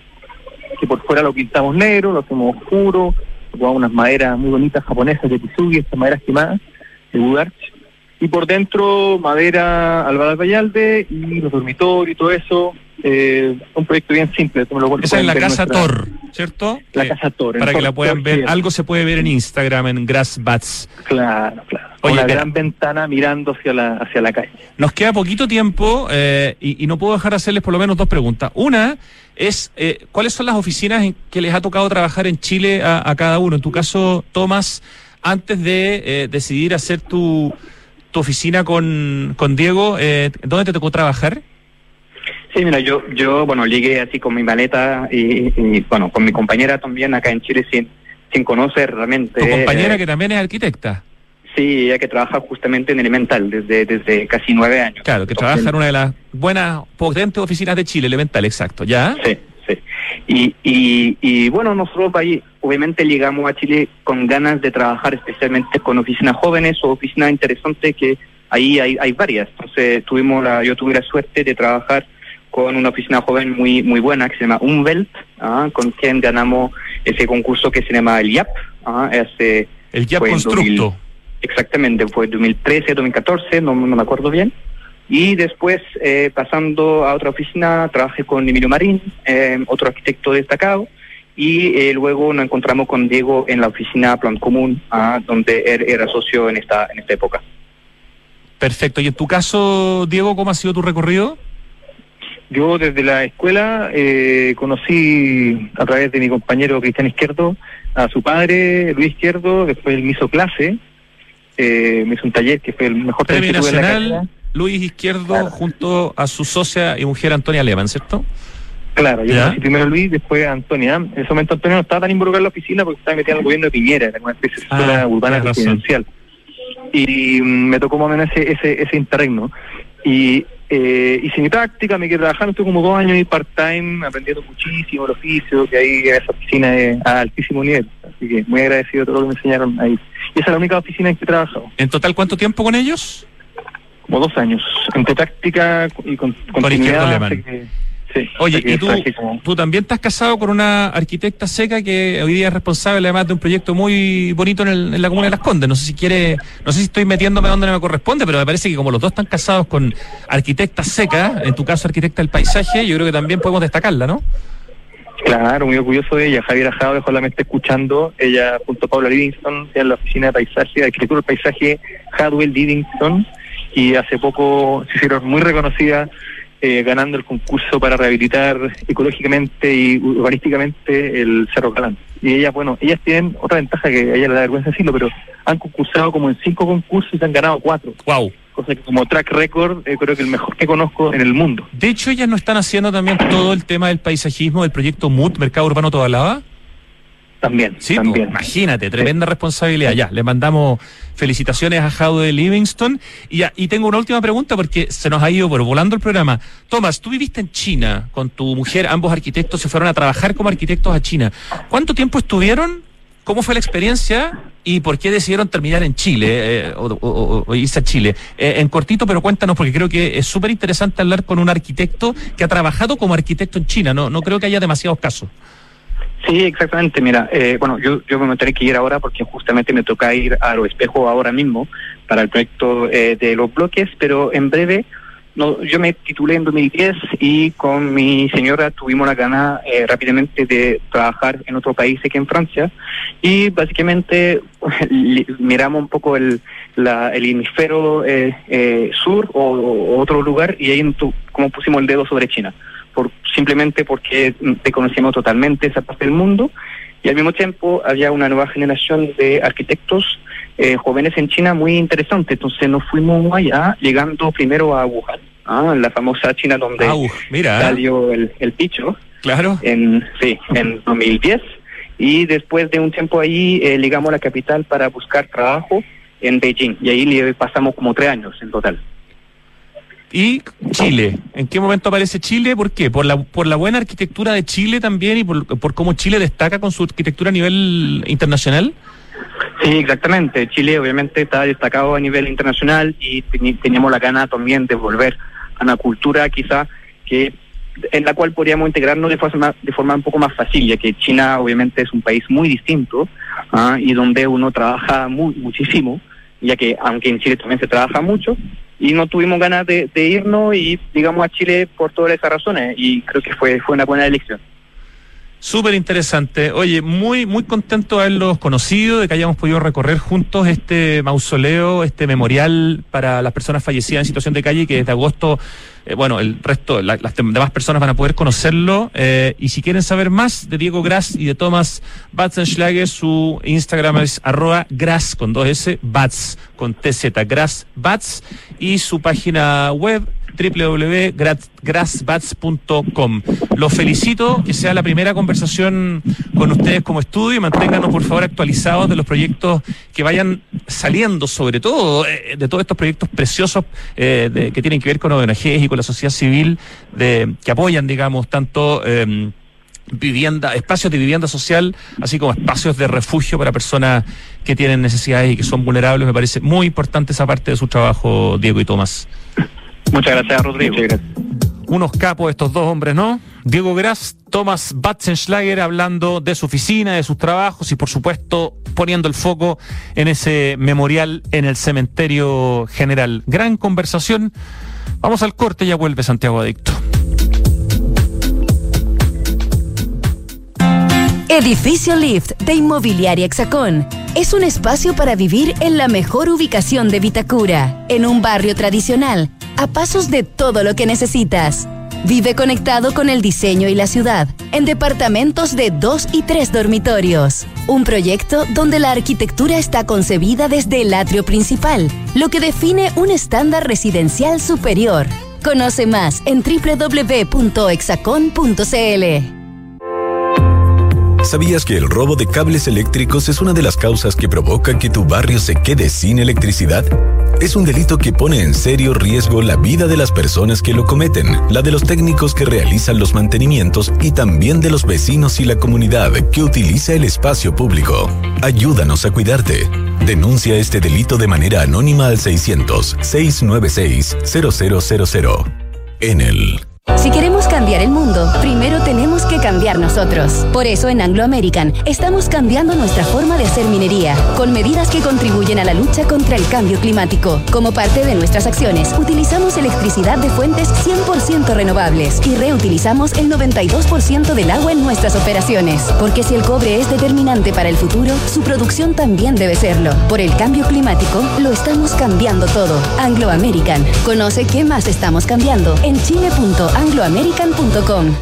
que por fuera lo pintamos negro, lo hacemos oscuro, ponemos unas maderas muy bonitas japonesas de Kisugi, estas maderas quemadas, de Budarch, Y por dentro, madera, Alvarado Vallalde y los dormitorios y todo eso. Eh, un proyecto bien simple. Lo Esa es la Casa Tor, ¿cierto? La Casa Tor. Para que la puedan ver. Algo se puede ver en Instagram, en Grassbats. Claro, claro. Una gran ventana mirando hacia la, hacia la calle. Nos queda poquito tiempo eh, y, no puedo dejar de hacerles por lo menos dos preguntas. Una es, eh, ¿cuáles son las oficinas en que les ha tocado trabajar en Chile a, a cada uno? En tu caso, Tomás, antes de eh, decidir hacer tu tu oficina con, con Diego, eh, ¿dónde te tocó trabajar? Sí, mira, yo, yo, bueno, llegué así con mi maleta y, bueno, con mi compañera también acá en Chile sin, sin conocer realmente. ¿Tu compañera eh, que también es arquitecta? Sí, ella que trabaja justamente en Elemental desde, desde casi nueve años. Claro, que trabaja en una de las buenas, potentes oficinas de Chile, Elemental, exacto, ¿ya? Sí, sí. Y, y, y bueno, nosotros ahí obviamente llegamos a Chile con ganas de trabajar especialmente con oficinas jóvenes o oficinas interesantes que ahí hay, hay varias. Entonces tuvimos la, yo tuve la suerte de trabajar con una oficina joven muy muy buena que se llama Umwelt, ¿ah? con quien ganamos ese concurso que se llama el YAP. ¿ah? Este, el YAP Constructo. exactamente, fue 2013, 2014, no, no me acuerdo bien. Y después, eh, pasando a otra oficina, trabajé con Emilio Marín, eh, otro arquitecto destacado, y eh, luego nos encontramos con Diego en la oficina Plan Común, ah, donde él era socio en esta, en esta época. Perfecto. ¿Y en tu caso, Diego, cómo ha sido tu recorrido? Yo desde la escuela conocí a través de mi compañero Cristian Izquierdo a su padre, Luis Izquierdo, después él me hizo clase, me hizo un taller que fue el mejor taller que tuve en la Luis Izquierdo junto a su socia y mujer Antonia Lehmann, ¿cierto? Claro, yo conocí primero a Luis, después a Antonia. En ese momento Antonia no estaba tan involucrado en la oficina porque estaba metida en el gobierno de Piñera, era una especie de escuela ah, urbana residencial. Y mm, me tocó más o menos ese, ese, ese interregno. Y eh, hice mi práctica, me quedé trabajando, estuve como dos años y part-time, aprendiendo muchísimo el oficio, que ahí en esa oficina es a altísimo nivel. Así que muy agradecido de todo lo que me enseñaron ahí. Y esa es la única oficina en que he trabajado. ¿En total cuánto tiempo con ellos? Como dos años, entre táctica y con, continuidad. sí, Oye, y tú, tú también estás casado con una arquitecta seca que hoy día es responsable además de un proyecto muy bonito en, la comuna de Las Condes. No sé si quiere, no sé si estoy metiéndome donde no me corresponde, pero me parece que como los dos están casados con arquitecta seca, en tu caso arquitecta del paisaje, yo creo que también podemos destacarla, ¿no? Claro, muy orgulloso de ella. Javier Ajado dejó la mente escuchando. Ella junto a Paula Livingston en la oficina de paisaje, de arquitectura del paisaje, Hadwell Livingston y hace poco se hicieron muy reconocidas eh, ganando el concurso para rehabilitar ecológicamente y urbanísticamente el Cerro Calán. Y ellas, bueno, ellas tienen otra ventaja que a ella le da vergüenza decirlo, pero han concursado como en cinco concursos y se han ganado cuatro. ¡Wow! Cosa que como track record eh, creo que el mejor que conozco en el mundo. De hecho, ellas no están haciendo también todo el tema del paisajismo del proyecto MUT, Mercado Urbano Toda Lava. También, sí, también. imagínate, tremenda responsabilidad. Ya, le mandamos felicitaciones a Jaude Livingston. Y, ya, y tengo una última pregunta porque se nos ha ido por volando el programa. Tomás, tú viviste en China con tu mujer, ambos arquitectos se fueron a trabajar como arquitectos a China. ¿Cuánto tiempo estuvieron? ¿Cómo fue la experiencia? ¿Y por qué decidieron terminar en Chile eh, o, irse a Chile? Eh, en cortito, pero cuéntanos, porque creo que es súper interesante hablar con un arquitecto que ha trabajado como arquitecto en China. No, no creo que haya demasiados casos. Sí, exactamente. Mira, eh, bueno, yo, yo me tendré que ir ahora porque justamente me toca ir a lo espejo ahora mismo para el proyecto eh, de los bloques, pero en breve, no, yo me titulé en 2010 y con mi señora tuvimos la gana eh, rápidamente de trabajar en otro país que en Francia y básicamente <laughs> miramos un poco el, la, el hemisferio sur o, otro lugar y ahí como pusimos el dedo sobre China por, simplemente porque te conocíamos totalmente esa parte del mundo y al mismo tiempo había una nueva generación de arquitectos eh, jóvenes en China muy interesante. Entonces nos fuimos allá, llegando primero a Wuhan, ¿ah? la famosa China donde salió el, el picho. Claro. En, sí, en 2010. Y después de un tiempo ahí eh, llegamos a la capital para buscar trabajo en Beijing. Y ahí pasamos como tres años en total. Y Chile. ¿En qué momento aparece Chile? ¿Por qué? ¿Por la, por la buena arquitectura de Chile también y por, cómo Chile destaca con su arquitectura a nivel internacional? Sí, exactamente. Chile obviamente está destacado a nivel internacional y teníamos la gana también de volver a una cultura quizá que en la cual podríamos integrarnos de forma, de forma un poco más fácil, ya que China obviamente es un país muy distinto ¿ah? y donde uno trabaja muy, muchísimo ya que aunque en Chile también se trabaja mucho, y no tuvimos ganas de, de irnos y digamos a Chile por todas esas razones, y creo que fue, fue una buena elección. Súper interesante. Oye, muy, muy contento de haberlos conocido, de que hayamos podido recorrer juntos este mausoleo, este memorial para las personas fallecidas en situación de calle, que desde agosto, eh, bueno, el resto, las demás personas van a poder conocerlo. Eh, y si quieren saber más de Diego Grass y de Thomas Batzenschlager, su Instagram es arroba Grass con dos S, Bats con TZ, Bats, y su página web www.grassbats.com. Los felicito, que sea la primera conversación con ustedes como estudio y manténganos por favor actualizados de los proyectos que vayan saliendo, sobre todo eh, de todos estos proyectos preciosos eh, que tienen que ver con ONGs y con la sociedad civil, de, que apoyan, digamos, tanto... Eh, vivienda, espacios de vivienda social, así como espacios de refugio para personas que tienen necesidades y que son vulnerables. Me parece muy importante esa parte de su trabajo, Diego y Tomás. Muchas gracias, Rodrigo. Unos capos estos dos hombres, ¿no? Diego Gras, Thomas Batzenschlager hablando de su oficina, de sus trabajos y por supuesto poniendo el foco en ese memorial en el cementerio general. Gran conversación. Vamos al corte, ya vuelve Santiago Adicto. Edificio Lift de Inmobiliaria Hexacón. Es un espacio para vivir en la mejor ubicación de Vitacura, en un barrio tradicional, a pasos de todo lo que necesitas. Vive conectado con el diseño y la ciudad, en departamentos de dos y tres dormitorios. Un proyecto donde la arquitectura está concebida desde el atrio principal, lo que define un estándar residencial superior. Conoce más en www.exacon.cl. ¿Sabías que el robo de cables eléctricos es una de las causas que provoca que tu barrio se quede sin electricidad? Es un delito que pone en serio riesgo la vida de las personas que lo cometen, la de los técnicos que realizan los mantenimientos y también de los vecinos y la comunidad que utiliza el espacio público. Ayúdanos a cuidarte. Denuncia este delito de manera anónima al 600 696 0000. En el si queremos cambiar el mundo, primero tenemos que cambiar nosotros. Por eso en Anglo American estamos cambiando nuestra forma de hacer minería, con medidas que contribuyen a la lucha contra el cambio climático. Como parte de nuestras acciones, utilizamos electricidad de fuentes 100% renovables y reutilizamos el 92% del agua en nuestras operaciones. Porque si el cobre es determinante para el futuro, su producción también debe serlo. Por el cambio climático, lo estamos cambiando todo. Anglo American. Conoce qué más estamos cambiando en chile.com angloamerican.com.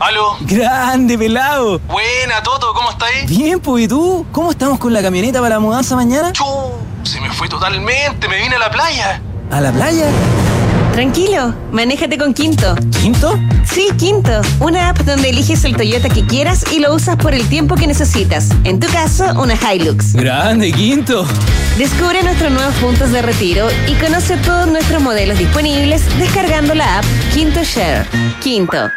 ¿Aló? Grande, pelado. Buena, Toto, ¿cómo estáis? Bien, pues, ¿y tú? ¿Cómo estamos con la camioneta para la mudanza mañana? Chu, se me fue totalmente, me vine a la playa. ¿A la playa? Tranquilo, manéjate con Quinto. ¿Quinto? Sí, Quinto. Una app donde eliges el Toyota que quieras y lo usas por el tiempo que necesitas. En tu caso, una Hilux. Grande, Quinto. Descubre nuestros nuevos puntos de retiro y conoce todos nuestros modelos disponibles descargando la app Quinto Share. Quinto.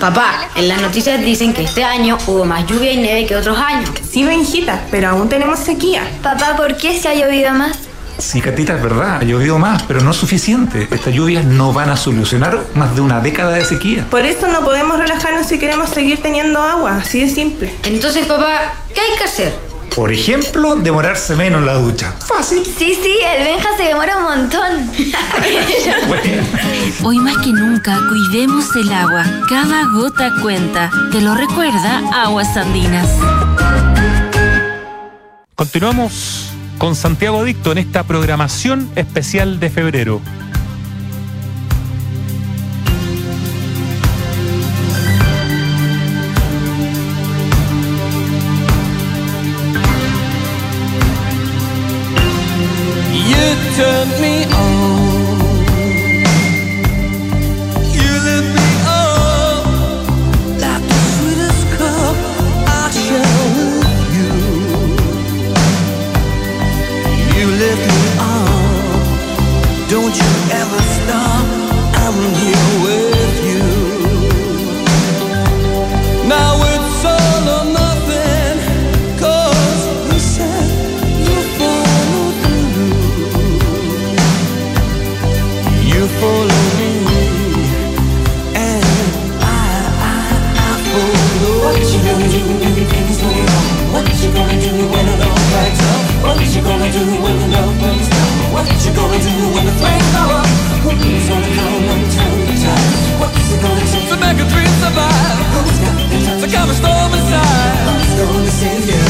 Papá, en las noticias dicen que este año hubo más lluvia y nieve que otros años. Sí, Benjita, pero aún tenemos sequía. Papá, ¿por qué se ha llovido más? Sí, Catita, es verdad, ha llovido más, pero no es suficiente. Estas lluvias no van a solucionar más de una década de sequía. Por eso no podemos relajarnos si queremos seguir teniendo agua, así de simple. Entonces, papá, ¿qué hay que hacer? Por ejemplo, demorarse menos en la ducha. Fácil. Sí, sí, el Benja se demora un montón. <laughs> Hoy más que nunca, cuidemos el agua. Cada gota cuenta. Te lo recuerda Aguas Andinas. Continuamos con Santiago Dicto en esta programación especial de febrero. gonna do when you? What you gonna do when the love breaks up? What you gonna do when the love breaks down? What you gonna do when the flames go up? Who's gonna come and turn? What's it gonna take to make a dream survive? Who's got the time to come a storm inside? Who's gonna save you?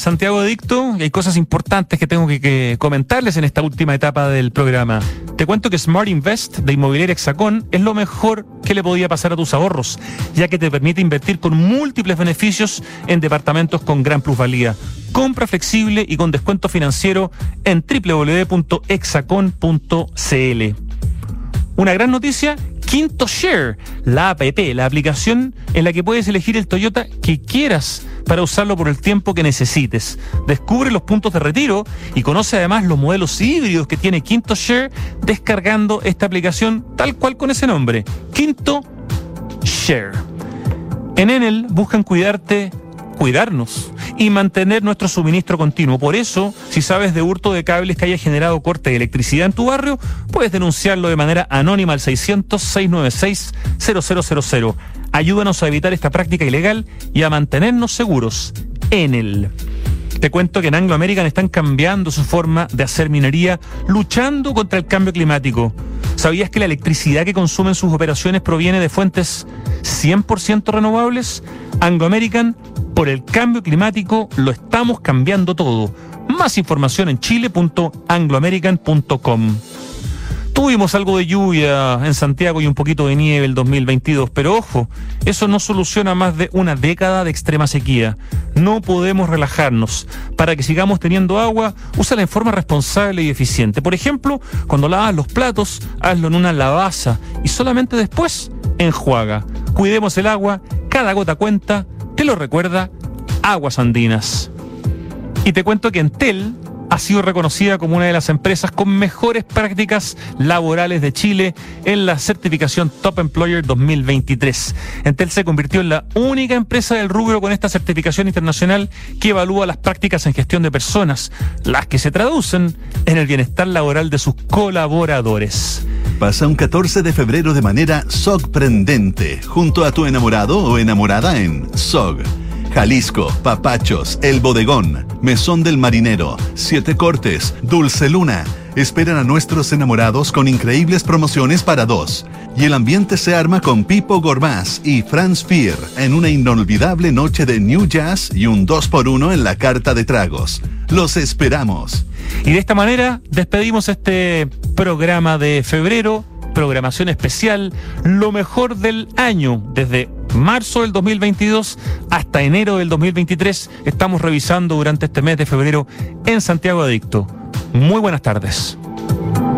Santiago Adicto hay cosas importantes que tengo que, que comentarles en esta última etapa del programa. Te cuento que Smart Invest de Inmobiliaria Hexacón es lo mejor que le podía pasar a tus ahorros, ya que te permite invertir con múltiples beneficios en departamentos con gran plusvalía. Compra flexible y con descuento financiero en www.hexacon.cl. Una gran noticia, Quinto Share, la APP, la aplicación en la que puedes elegir el Toyota que quieras para usarlo por el tiempo que necesites. Descubre los puntos de retiro y conoce además los modelos híbridos que tiene Quinto Share descargando esta aplicación tal cual con ese nombre, Quinto Share. En Enel buscan cuidarte, cuidarnos y mantener nuestro suministro continuo. Por eso, si sabes de hurto de cables que haya generado corte de electricidad en tu barrio, puedes denunciarlo de manera anónima al 600-696-0000. Ayúdanos a evitar esta práctica ilegal y a mantenernos seguros. Enel. Te cuento que en Anglo American están cambiando su forma de hacer minería, luchando contra el cambio climático. ¿Sabías que la electricidad que consumen sus operaciones proviene de fuentes 100% renovables? Anglo American, por el cambio climático, lo estamos cambiando todo. Más información en chile.angloamerican.com. Tuvimos algo de lluvia en Santiago y un poquito de nieve el 2022, pero ojo, eso no soluciona más de una década de extrema sequía. No podemos relajarnos. Para que sigamos teniendo agua, úsala en forma responsable y eficiente. Por ejemplo, cuando lavas los platos, hazlo en una lavaza y solamente después enjuaga. Cuidemos el agua, cada gota cuenta, te lo recuerda Aguas Andinas. Y te cuento que Entel ha sido reconocida como una de las empresas con mejores prácticas laborales de Chile en la certificación Top Employer 2023. Entel se convirtió en la única empresa del rubro con esta certificación internacional que evalúa las prácticas en gestión de personas, las que se traducen en el bienestar laboral de sus colaboradores. Pasa un 14 de febrero de manera sorprendente junto a tu enamorado o enamorada en SOG. Jalisco, Papachos, El Bodegón, Mesón del Marinero, Siete Cortes, Dulce Luna. Esperan a nuestros enamorados con increíbles promociones para dos. Y el ambiente se arma con Pipo Gormaz y Franz Fier en una inolvidable noche de New Jazz y un 2x1 en la carta de tragos. Los esperamos. Y de esta manera despedimos este programa de febrero, programación especial, lo mejor del año, desde marzo del 2022 hasta enero del 2023. Estamos revisando durante este mes de febrero en Santiago Adicto. Muy buenas tardes.